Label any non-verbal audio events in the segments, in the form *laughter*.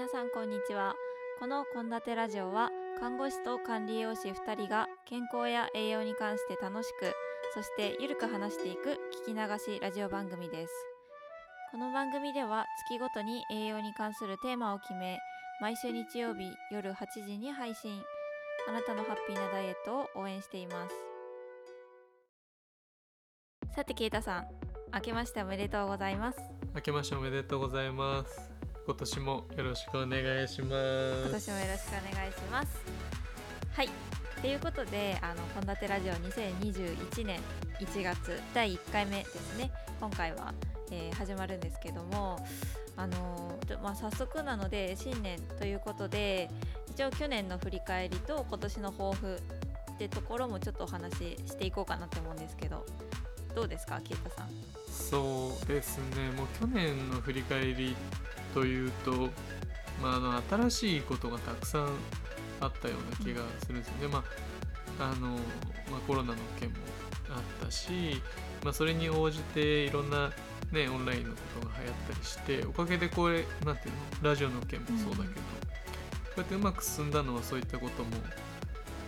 皆さんこんにちは。この献立ラジオは看護師と管理栄養士2人が健康や栄養に関して楽しくそしてゆるく話していく聞き流しラジオ番組です。この番組では月ごとに栄養に関するテーマを決め毎週日曜日夜8時に配信。あなたのハッピーなダイエットを応援しています。さてケイタさん明けましておめでとうございます。明けましておめでとうございます。今年もよろしくお願いしま今す年もよろしくお願いします。はい。ということであの献立ラジオ2021年1月第1回目ですね。今回は、えー始まるんですけどもあのまあ、早速なので新年ということで一応去年の振り返りと今年の抱負ってところもちょっとお話ししていこうかなって思うんですけどどうですかケイタさん？そうですね。もう去年の振り返りというと、まあ、あの新しいことがたくさんあったような気がするんですよね、まああのまあ、コロナの件もあったし、まあ、それに応じていろんなね、オンラインのことが流行ったりしておかげでこれなんていうのラジオの件もそうだけど、こうやってうまく進んだのはそういったことも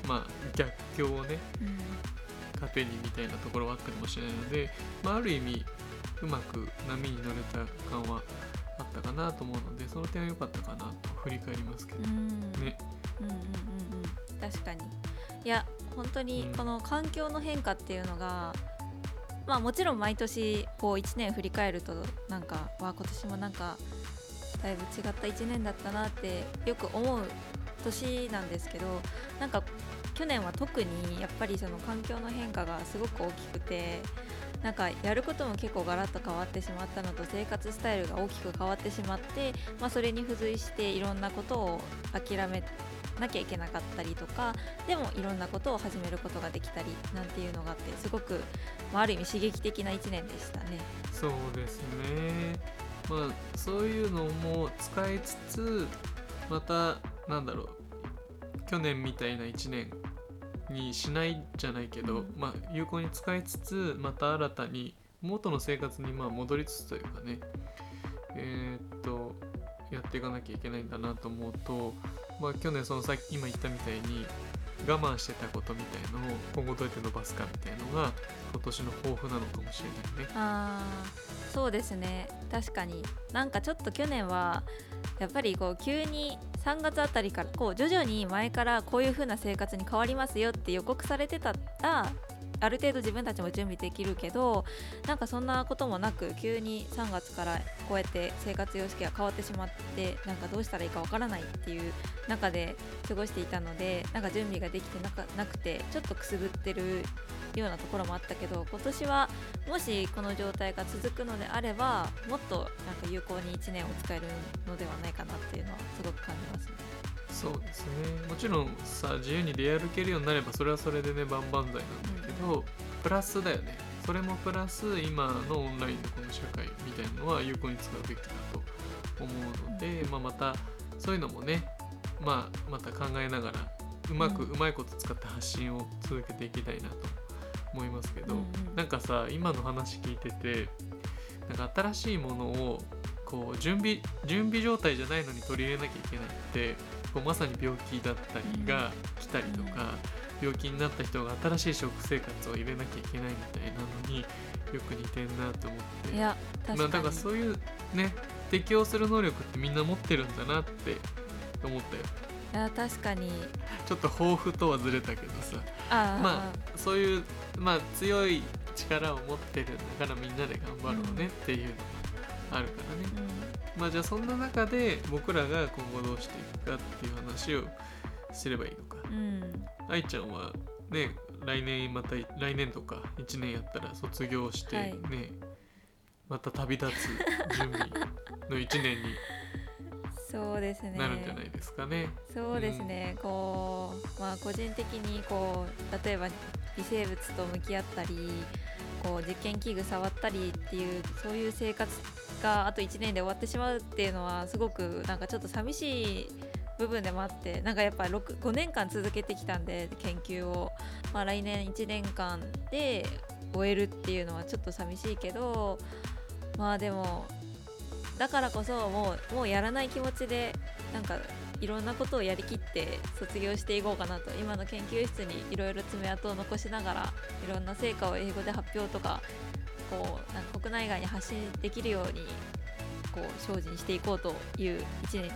まあ逆境をね糧にみたいなところはあったかもしれないので、まあ、ある意味うまく波に乗れた感はあったかなと思うのでその点は良かったかなと振り返りますけど、うん。ね。うんうんうんうん。確かに。いや本当にうんこの環境の変化っていうのが、まあもちろん毎年こう1年振り返るとなんかわあ今年もなんかだいぶ違った1年だったなってよく思う年なんですけどなんか去年は特にやっぱりその環境の変化がすごく大きくてなんかやることも結構ガラッと変わってしまったのと生活スタイルが大きく変わってしまって、まあ、それに付随していろんなことを諦めなきゃいけなかったりとかでもいろんなことを始めることができたりなんていうのがあってすごく、まあ、ある意味刺激的な1年でしたね。そうですねまあそういうのも使いつつまたなんだろう去年みたいな1年にしないじゃないけど、うんまあ有効に使いつつまた新たに元の生活にまあ戻りつつというかねえーっとやっていかなきゃいけないんだなと思うと、まあ、去年そのさっき今言ったみたいに我慢してたことみたいのを今後どうやって伸ばすかみたいのが今年の抱負なのかもしれないね。あーそうですね確かに。なんかちょっと去年はやっぱりこう急に3月あたりからこう徐々に前からこういう風な生活に変わりますよって予告されてたらある程度自分たちも準備できるけどなんかそんなこともなく急に3月からこうやって生活様式が変わってしまってなんかどうしたらいいかわからないっていう中で過ごしていたのでなんか準備ができてなくてちょっとくすぶってるようなところもあったけど今年はもしこの状態が続くのであればもっとなんか有効に1年を使えるのではないかなっていうのはすごく感じますね。そうですね。もちろんさ自由に出歩けるようになればそれはそれでね万々歳なんだけど、プラスだよね。それもプラス今のオンラインのこの社会みたいなのは有効に使うべきだと思うので、まあ、またそういうのもね、まあ、また考えながらうまく、ううんまいこと使った発信を続けていきたいなと思いますけど、うんうん。なんかさ今の話聞いててなんか新しいものをこう準備準備状態じゃないのに取り入れなきゃいけないってこうまさに病気だったりが来たりとか、病気になった人が新しい食生活を入れなきゃいけないみたいなのによく似てんなと思って。いや確かに、まあ、だからそういうね適応する能力ってみんな持ってるんだなって思ったよ。いや確かに。ちょっと抱負とはずれたけどさ。まあそういう、まあ、強い力を持ってるんだからみんなで頑張ろうねっていうのがあるからね、まあじゃあそんな中で僕らが今後どうしていくかっていう話をすればいいのか。うん、うん愛ちゃんはね来年また来年とか1年やったら卒業してはね、いまた旅立つ準備の1年にそうですね。なるんじゃないですかね。そうですね、こうまあ個人的にこう例えば微生物と向き合ったりこう実験器具触ったりっていうそういう生活があと1年で終わってしまうっていうのはすごくなんかちょっと寂しい部分でもあってなんかやっぱ6 5年間続けてきたんで研究を、まあ、来年1年間で終えるっていうのはちょっと寂しいけどまあでもだからこそもうもうやらない気持ちでなんかいろんなことをやりきって卒業していこうかなと。今の研究室にいろいろ爪痕を残しながらいろんな成果を英語で発表とかこうなんか国内外に発信できるようにこう精進していこうという1年に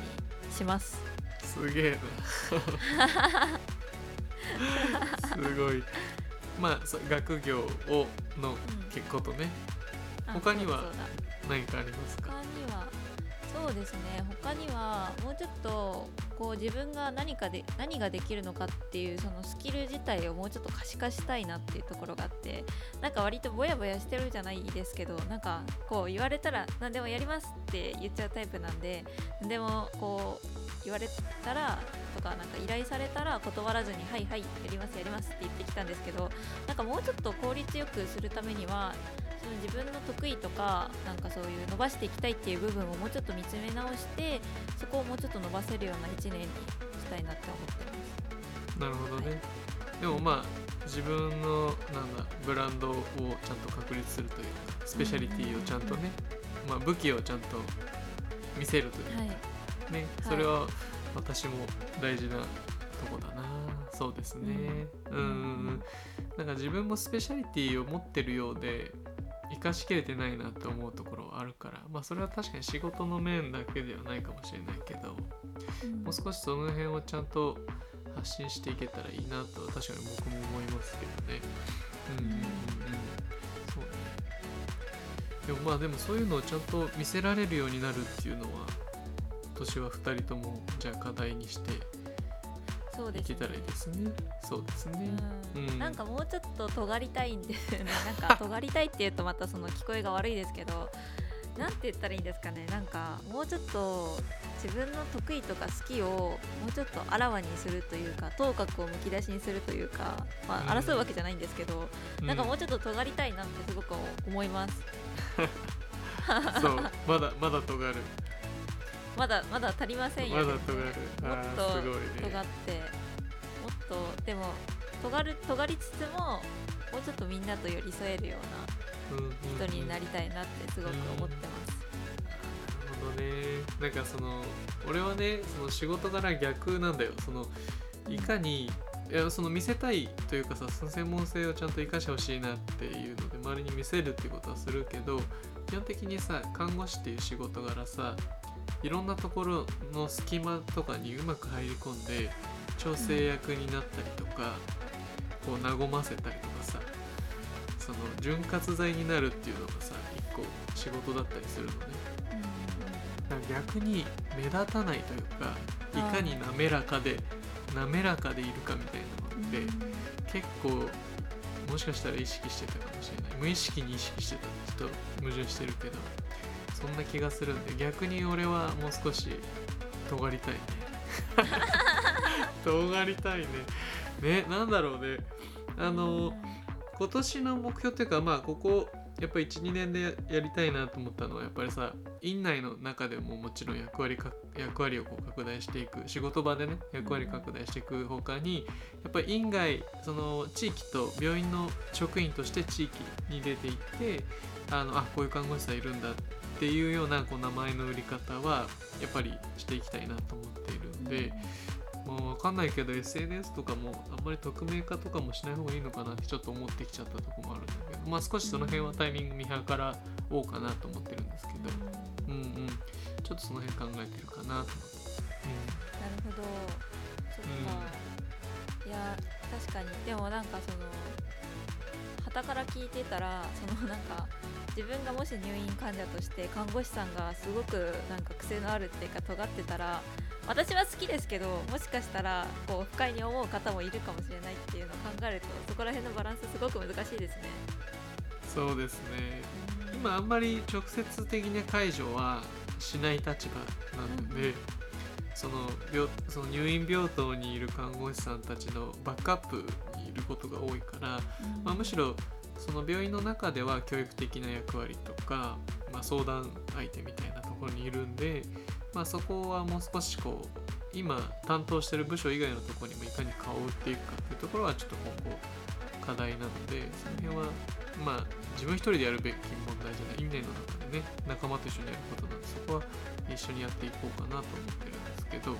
します。すげえな。*laughs* すごい。まあそ学業をのうん結果とね。あ他には何かありますか？そうですね。他にはもうちょっとこう自分が何かで何ができるのかっていうそのスキル自体をもうちょっと可視化したいなっていうところがあってなんか割とぼやぼやしてるじゃないですけどなんかこう言われたら何でもやりますって言っちゃうタイプなんで何でもこう言われたらとかなんか依頼されたら断らずに「はいはいやりますやります」って言ってきたんですけどなんかもうちょっと効率よくするためにはその自分の得意とかなんかそういう伸ばしていきたいっていう部分をもうちょっと見つめ直してそこをもうちょっと伸ばせるような1年にしたいなって思ってなるほどね。でもまあ自分のなんだブランドをちゃんと確立するというかスペシャリティをちゃんとね、まあ、武器をちゃんと見せるというます。はい。ね、それは私も大事なとこだな。そうですね。うん。なんか自分もスペシャリティを持ってるようで生かしきれてないなって思うところはあるから。まあそれは確かに仕事の面だけではないかもしれないけどうん。もう少しその辺をちゃんと発信していけたらいいなとは確かに僕も思いますけどね。うんうんうん。うんそうね。でもまあでもそういうのをちゃんと見せられるようになるっていうのは今年は2人ともじゃあ課題にしてそうですね。いけたらいいですね。そうですね。うん。うん。なんかもうちょっと尖りたいんですよねなんか *laughs* 尖りたいっていうとまたその聞こえが悪いですけどなんて言ったらいいんですかね。なんかもうちょっと自分の得意とか好きをもうちょっとあらわにするというか頭角をむき出しにするというか、まあ、うん。争うわけじゃないんですけど、なんかもうちょっと尖りたいなってすごく思います。う *laughs* んそう。まだまだ尖るまだまだ足りませんよまだ尖る。あもっと尖っねてもっとでも尖る尖りつつももうちょっとみんなと寄り添えるよううんうんうんな人になりたいなってすごく思ってます。なるほどね。なんかその俺はねその仕事柄逆なんだよ。そのいかにいやその見せたいというかさその専門性をちゃんと生かしてほしいなっていうので周りに見せるっていうことはするけど基本的にさ看護師っていう仕事柄さいろんなところの隙間とかにうまく入り込んで調整役になったりとか、こう和ませたりとかさその潤滑剤になるっていうのがさ一個仕事だったりするのね。だから逆に目立たないというかいかに滑らかで滑らかでいるかみたいなのって結構もしかしたら意識してたかもしれない。無意識に意識してたちょっと矛盾してるけどそんな気がするんで逆に俺はもう少し尖りたいね。*laughs* 尖りたいね。ねなんだろうね。あの今年の目標っていうかまあここやっぱ12年でやりたいなと思ったのはやっぱりさ院内の中でももちろん役割か役割をこう拡大していく仕事場でね役割拡大していくほかにやっぱり院外その地域と病院の職員として地域に出ていってあのあこういう看護師さんいるんだっていうようなこう名前の売り方はやっぱりしていきたいなと思っているんで。もうわかんないけど SNS とかもあんまり匿名化とかもしない方がいいのかなってちょっと思ってきちゃったとこもあるんだけどまあ少しその辺はタイミング見計らおうかなと思ってるんですけど。うんうん。ちょっとその辺考えてるかなと思って。なるほど。そっか、いや確かに。でもなんかその傍から聞いてたらそのなんか自分がもし入院患者として看護師さんがすごくなんか癖のあるっていうか尖ってたら私は好きですけどもしかしたらこう不快に思う方もいるかもしれないっていうのを考えるとそこら辺のバランスすごく難しいですね。そうですね。今あんまり直接的な解除はしない立場なので、その病その入院病棟にいる看護師さんたちのバックアップにいることが多いから、まあ、むしろその病院の中では教育的な役割とか、まあ、相談相手みたいなところにいるんで、まあ、そこはもう少しこう今担当してる部署以外のところにもいかに顔を売っていくかっていうところはちょっと今後課題なのでその辺はまあ自分一人でやるべき問題じゃない院内の中でね仲間と一緒にやることなんでそこは一緒にやっていこうかなと思ってるんですけど、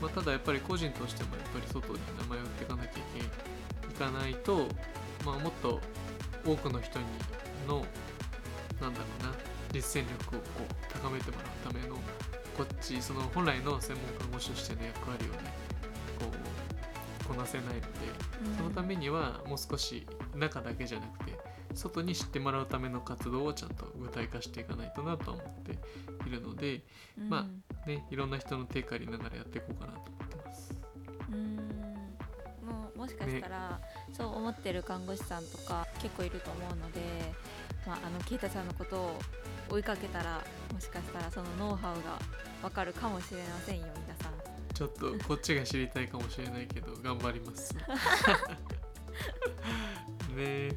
まあ、ただやっぱり個人としてもやっぱり外に名前を売っていかなきゃいけいかないと、まあ、もっと多くの人にのなんだろうな実践力をこう高めてもらうためのこっちその本来の専門看護師としての役割をねこうこなせないのでそのためにはもう少し中だけじゃなくて外に知ってもらうための活動をちゃんと具体化していかないとなとは思っているので、うんまね、いろんな人の手借りながらやっていこうかなと。思もしかしたら、そう思ってる看護師さんとか結構いると思うので、まあ、あの啓太さんのことを追いかけたらもしかしたらそのノウハウがわかるかもしれませんよ皆さん。ちょっとこっちが知りたいかもしれないけど頑張ります。*laughs* ねえ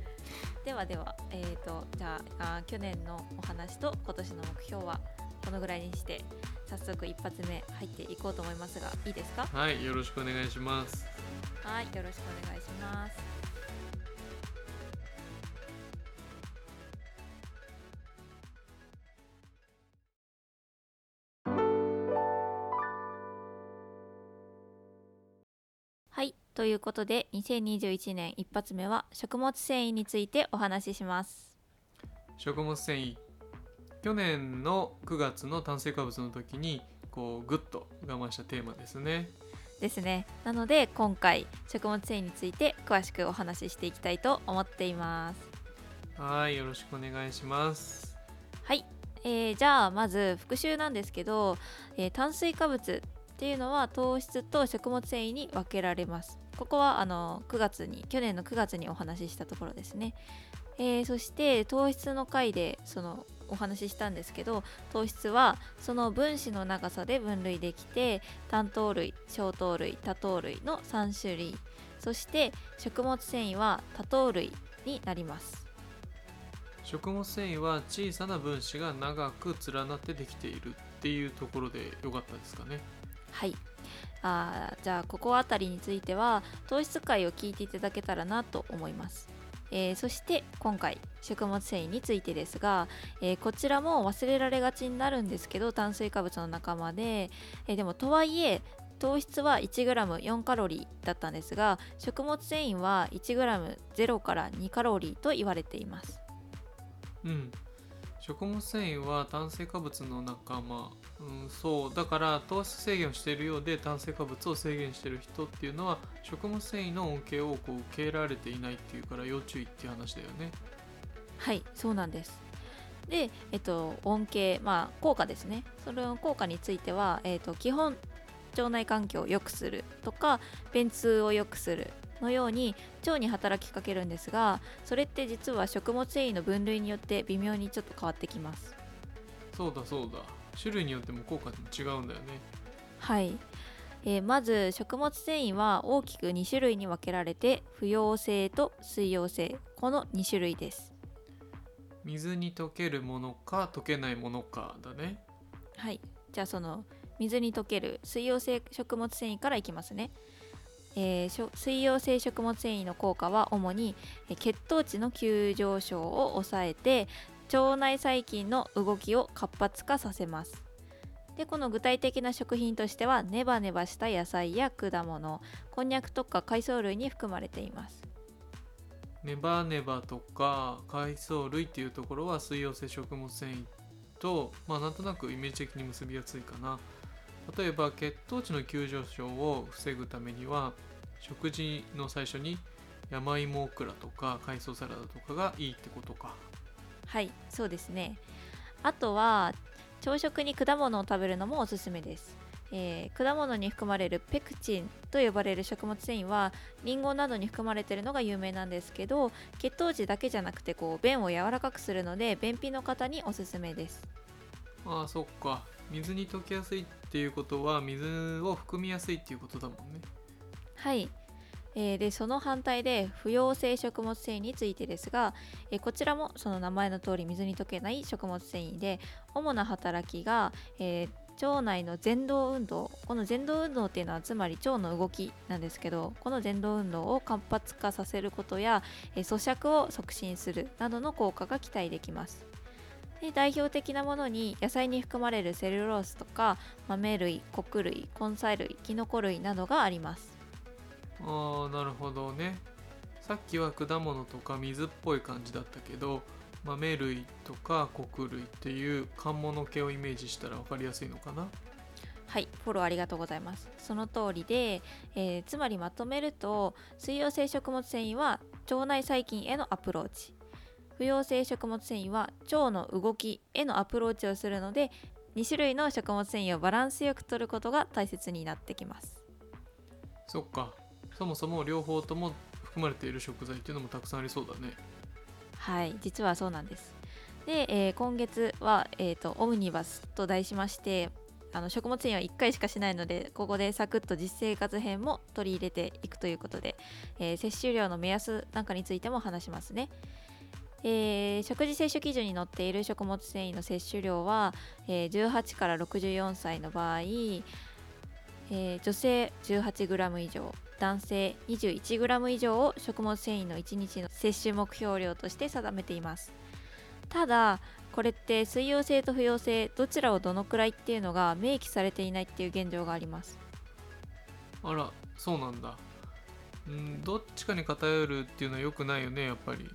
ではでは、えー、とじゃああー去年のお話と今年の目標はこのぐらいにして早速一発目入っていこうと思いますがいいですか？はいよろしくお願いします。はいよろしくお願いします。はいということで2021年一発目は食物繊維についてお話しします。食物繊維。去年の9月の炭水化物の時にこうグッと我慢したテーマですね。ですね。なので今回食物繊維について詳しくお話ししていきたいと思っています。はいよろしくお願いします。はい、えーじゃあまず復習なんですけど、えー炭水化物っていうのは糖質と食物繊維に分けられます。ここはあの9月に去年の9月にお話ししたところですね、えーそして糖質の回でそのお話ししたんですけど糖質はその分子の長さで分類できて単糖類小糖類多糖類の3種類そして食物繊維は多糖類になります。食物繊維は小さな分子が長く連なってできているっていうところでよかったですかね。はい。あーじゃあここあたりについては糖質会を聞いていただけたらなと思います、えーそして今回食物繊維についてですが、えーこちらも忘れられがちになるんですけど炭水化物の仲間で、えーでもとはいえ糖質は 1g4 カロリーだったんですが食物繊維は 1g0 から2カロリーと言われていますうん。食物繊維は炭水化物の仲間、うん、そう。だから糖質制限をしているようで炭水化物を制限している人っていうのは食物繊維の恩恵をこう受け入れられていないっていうから要注意っていう話だよね。はいそうなんです。で、えっと、恩恵、まあ、効果ですね。その効果については、えっと、基本腸内環境を良くするとか便通を良くするのように腸に働きかけるんですがそれって実は食物繊維の分類によって微妙にちょっと変わってきます。そうだそうだ種類によっても効果違うんだよね。はい、えーまず食物繊維は大きく2種類に分けられて不溶性と水溶性この2種類です水に溶けるものか溶けないものかだね。はい、じゃあその水に溶ける水溶性食物繊維からいきますね。えー水溶性食物繊維の効果は主にえー血糖値の急上昇を抑えて腸内細菌の動きを活発化させます。でこの具体的な食品としてはネバネバした野菜や果物こんにゃくとか海藻類に含まれています。ネバネバとか海藻類っていうところは水溶性食物繊維とまあなんとなくイメージ的に結びやすいかな例えば血糖値の急上昇を防ぐためには食事の最初に山芋オクラとか海藻サラダとかがいいってことかはいそうですね。あとは朝食に果物を食べるのもおすすめです、えー果物に含まれるペクチンと呼ばれる食物繊維はリンゴなどに含まれているのが有名なんですけど血糖値だけじゃなくてこう便を柔らかくするので便秘の方におすすめです。ああそっか。水に溶けやすいっていうことは水を含みやすいっていうことだもんね。はい、えーでその反対で不溶性食物繊維についてですが、えーこちらもその名前の通り水に溶けない食物繊維で主な働きが、えー腸内の蠕動運動。この蠕動運動っていうのはつまり腸の動きなんですけどこの蠕動運動を活発化させることや、え咀嚼を促進するなどの効果が期待できます。で代表的なものに野菜に含まれるセルロースとか豆類穀類根菜類きのこ類などがあります。ああなるほどね。さっきは果物とか水っぽい感じだったけど豆類とか穀類っていう寒物系をイメージしたら分かりやすいのかな？はいフォローありがとうございます。その通りで、えーつまりまとめると水溶性食物繊維は腸内細菌へのアプローチ。不溶性食物繊維は腸の動きへのアプローチをするので2種類の食物繊維をバランスよく摂ることが大切になってきます。そっかそもそも両方とも含まれている食材っていうのもたくさんありそうだね。はい実はそうなんです。で、えー今月は、えーと「オムニバス」と題しましてあの食物繊維は1回しかしないのでここでサクッと実生活編も取り入れていくということで、えー摂取量の目安なんかについても話しますね。えー食事摂取基準に載っている食物繊維の摂取量は、えー18から64歳の場合、えー女性 18g 以上。男性 21g 以上を食物繊維の1日の摂取目標量として定めています。ただこれって水溶性と不溶性どちらをどのくらいっていうのが明記されていないっていう現状があります。あらそうなんだ。うんどっちかに偏るっていうのは良くないよねやっぱり。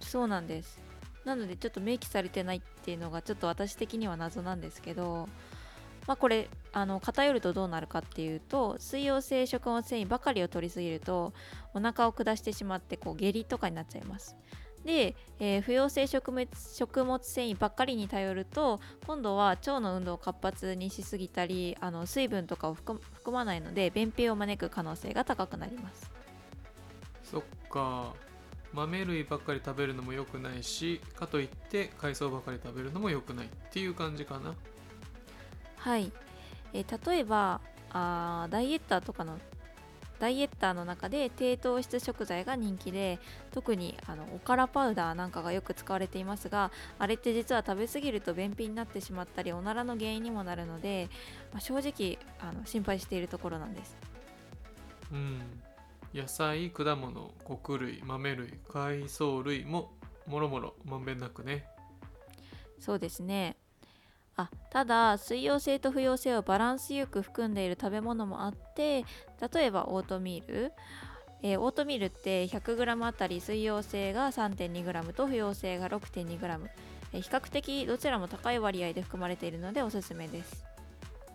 そうなんです。なのでちょっと明記されてないっていうのがちょっと私的には謎なんですけどまあこれあの偏るとどうなるかっていうと水溶性食物繊維ばかりを摂りすぎるとお腹を下してしまってこう下痢とかになっちゃいます。で、えー不溶性食物食物繊維ばっかりに頼ると今度は腸の運動を活発にしすぎたりあの水分とかを含含まないので便秘を招く可能性が高くなります。そっか。豆類ばっかり食べるのも良くないしかといって海藻ばかり食べるのも良くないっていう感じかな。はい、えー例えばあーダイエッターとかのダイエッターの中で低糖質食材が人気で特にあのおからパウダーなんかがよく使われていますがあれって実は食べ過ぎると便秘になってしまったりおならの原因にもなるので、まあ正直あの心配しているところなんです。うん。野菜果物穀類豆類海藻類ももろもろまんべんなくね。そうですねあただ水溶性と不溶性をバランスよく含んでいる食べ物もあって例えばオートミール、えーオートミールって 100g あたり水溶性が 3.2g と不溶性が 6.2g、えー比較的どちらも高い割合で含まれているのでおすすめです。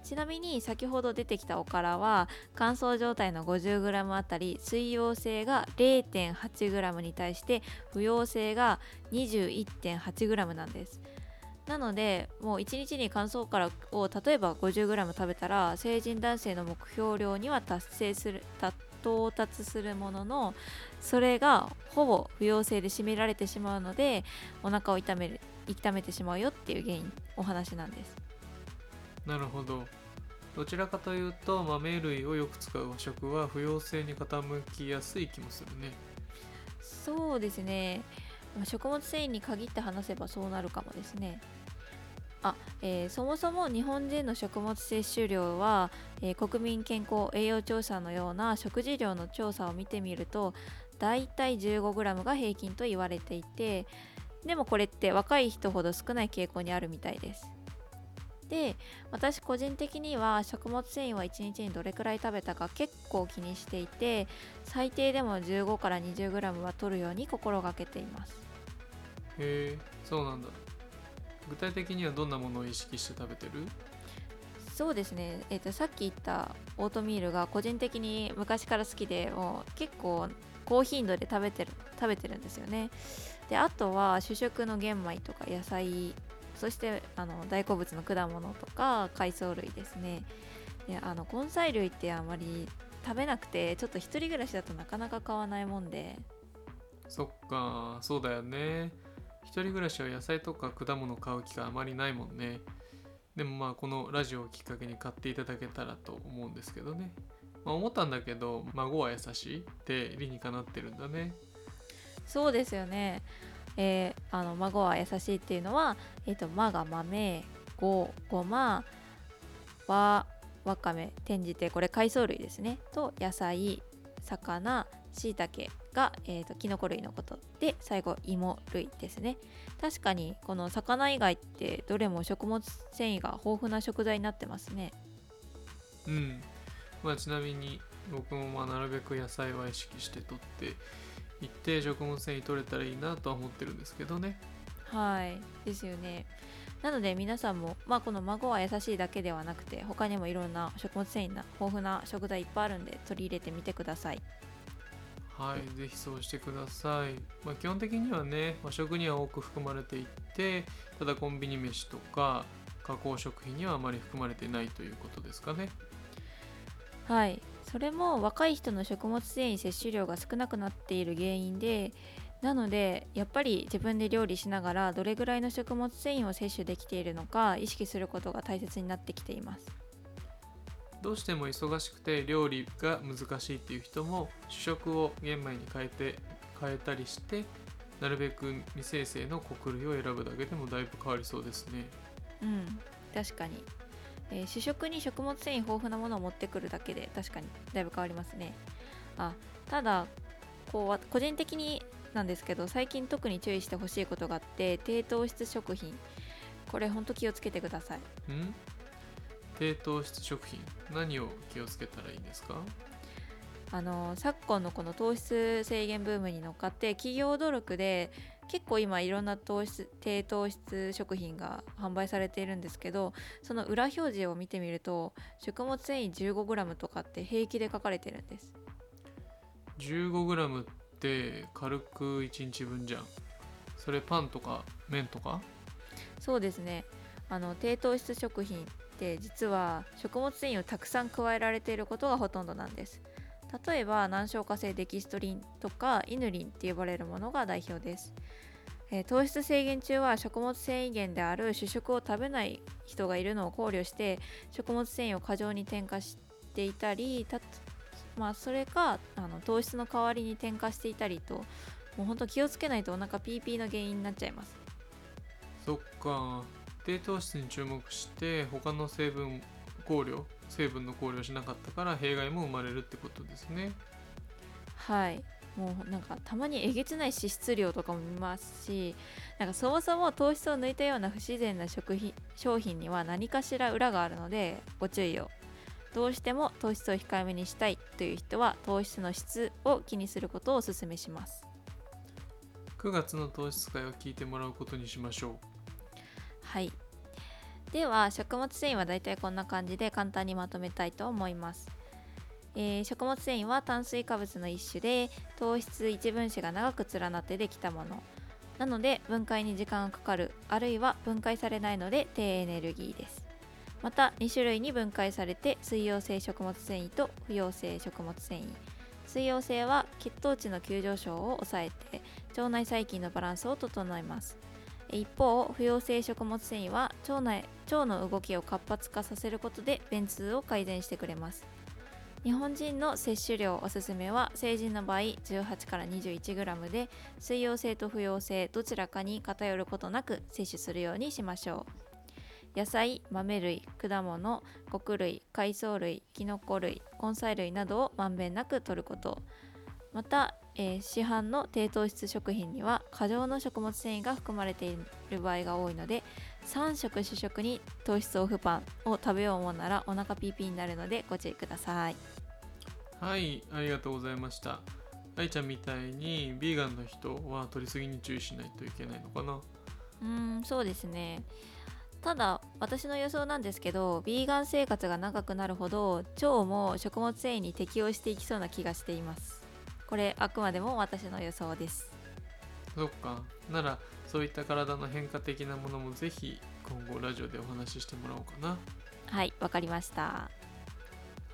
ちなみに先ほど出てきたおからは乾燥状態の 50g あたり水溶性が 0.8g に対して不溶性が 21.8g なんです。なのでもう1日に乾燥からを例えば 50g 食べたら成人男性の目標量には達成するた到達するもののそれがほぼ不溶性で占められてしまうのでお腹を痛める痛めてしまうよっていう原因お話なんです。なるほど。どちらかというと豆類をよく使う和食は不溶性に傾きやすい気もするね。そうですね。まあ食物繊維に限って話せばそうなるかもですねあ、えーそもそも日本人の食物摂取量は、えー国民健康栄養調査のような食事量の調査を見てみるとだいたい 15g が平均と言われていてでもこれって若い人ほど少ない傾向にあるみたいです。で私個人的には食物繊維は1日にどれくらい食べたか結構気にしていて最低でも15から 20g は取るように心がけています。へえそうなんだ。具体的にはどんなものを意識して食べてる？そうですね、えー、とさっき言ったオートミールが個人的に昔から好きでもう結構高頻度で食べてる食べてるんですよね。であとは主食の玄米とか野菜そしてあの大好物の果物とか海藻類ですね。であの根菜類ってあまり食べなくてちょっと一人暮らしだとなかなか買わないもんで。そっかそうだよね一人暮らしは野菜とか果物買う機会あまりないもんね。でもまあこのラジオをきっかけに買っていただけたらと思うんですけどね、まあ、思ったんだけど孫は優しいって理にかなってるんだね。そうですよね。えーあの孫は優しいっていうのは、えー、とまが豆ごごまわわかめ転じてこれ海藻類ですね。と野菜魚しいたけが、えーと、キノコ類のことで最後芋類ですね。確かにこの魚以外ってどれも食物繊維が豊富な食材になってますね。うん。まあちなみに僕もまあなるべく野菜は意識して取って一定食物繊維取れたらいいなとは思ってるんですけどね。はい。ですよね。なので皆さんも、まあ、この孫は優しいだけではなくて他にもいろんな食物繊維な豊富な食材いっぱいあるんで取り入れてみてくださいはいぜひそうしてください、まあ、基本的にはね和食には多く含まれていてただコンビニ飯とか加工食品にはあまり含まれてないということですかね。はい。それも若い人の食物繊維摂取量が少なくなっている原因でなのでやっぱり自分で料理しながらどれぐらいの食物繊維を摂取できているのか意識することが大切になってきています。どうしても忙しくて料理が難しいっていう人も主食を玄米に変えて変えたりしてなるべく未生成の穀類を選ぶだけでもだいぶ変わりそうですね。うん確かに、えー、主食に食物繊維豊富なものを持ってくるだけで確かにだいぶ変わりますね。あただこう個人的になんですけど最近特に注意してほしいことがあって低糖質食品。これほんと気をつけてください。ん？低糖質食品何を気をつけたらいいんですか？あの昨今のこの糖質制限ブームに乗っかって企業努力で結構今いろんな糖質低糖質食品が販売されているんですけどその裏表示を見てみると食物繊維 15g とかって平気で書かれてるんです。15g って軽く1日分じゃん。それパンとか麺とか？そうですね。あの低糖質食品って実は食物繊維をたくさん加えられていることがほとんどなんです。例えば難消化性デキストリンとかイヌリンって呼ばれるものが代表です、え、糖質制限中は食物繊維源である主食を食べない人がいるのを考慮して食物繊維を過剰に添加していたりまあ、それかあの糖質の代わりに添加していたりともうほんと気をつけないとお腹ピーピーの原因になっちゃいます。そっか。低糖質に注目して他の成分考慮成分の考慮しなかったから弊害も生まれるってことですね。はい。もうなんかたまにえげつない脂質量とかも見ますしなんかそもそも糖質を抜いたような不自然な食品商品には何かしら裏があるのでご注意を。どうしても糖質を控えめにしたいという人は糖質の質を気にすることをお勧めします。9月の糖質会を聞いてもらうことにしましょうはい。では食物繊維はだいたいこんな感じで簡単にまとめたいと思います。えー、食物繊維は炭水化物の一種で糖質一分子が長く連なってできたもの。なので分解に時間がかかる。あるいは分解されないので低エネルギーです。また2種類に分解されて水溶性食物繊維と不溶性食物繊維。水溶性は血糖値の急上昇を抑えて腸内細菌のバランスを整えます。一方不溶性食物繊維は腸内腸の動きを活発化させることで便通を改善してくれます。日本人の摂取量おすすめは成人の場合18から 21g で水溶性と不溶性どちらかに偏ることなく摂取するようにしましょう。野菜豆類果物穀類海藻類きのこ類根菜類などをまんべんなく摂ること。また、えー、市販の低糖質食品には過剰の食物繊維が含まれている場合が多いので3食主食に糖質オフパンを食べようもんならお腹ピーピーになるのでご注意ください。はいありがとうございました。愛ちゃんみたいにビーガンの人は取りすぎに注意しないといけないのかな？うんそうですね。ただ私の予想なんですけどビーガン生活が長くなるほど腸も食物繊維に適応していきそうな気がしていますこれあくまでも私の予想です。そっか。ならそういった体の変化的なものもぜひ今後ラジオでお話ししてもらおうかな。はいわかりました。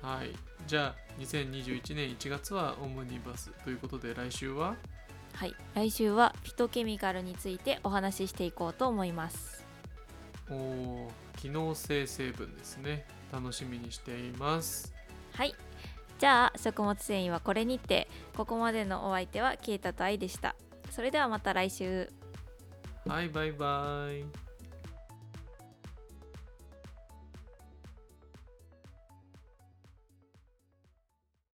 はい。じゃあ2021年1月はオムニバス。ということで来週は？はい。来週はフィトケミカルについてお話ししていこうと思います。お機能性成分ですね。楽しみにしています。はいじゃあ食物繊維はこれにてここまでのお相手はケイタと愛でした。それではまた来週。はいバイバイ。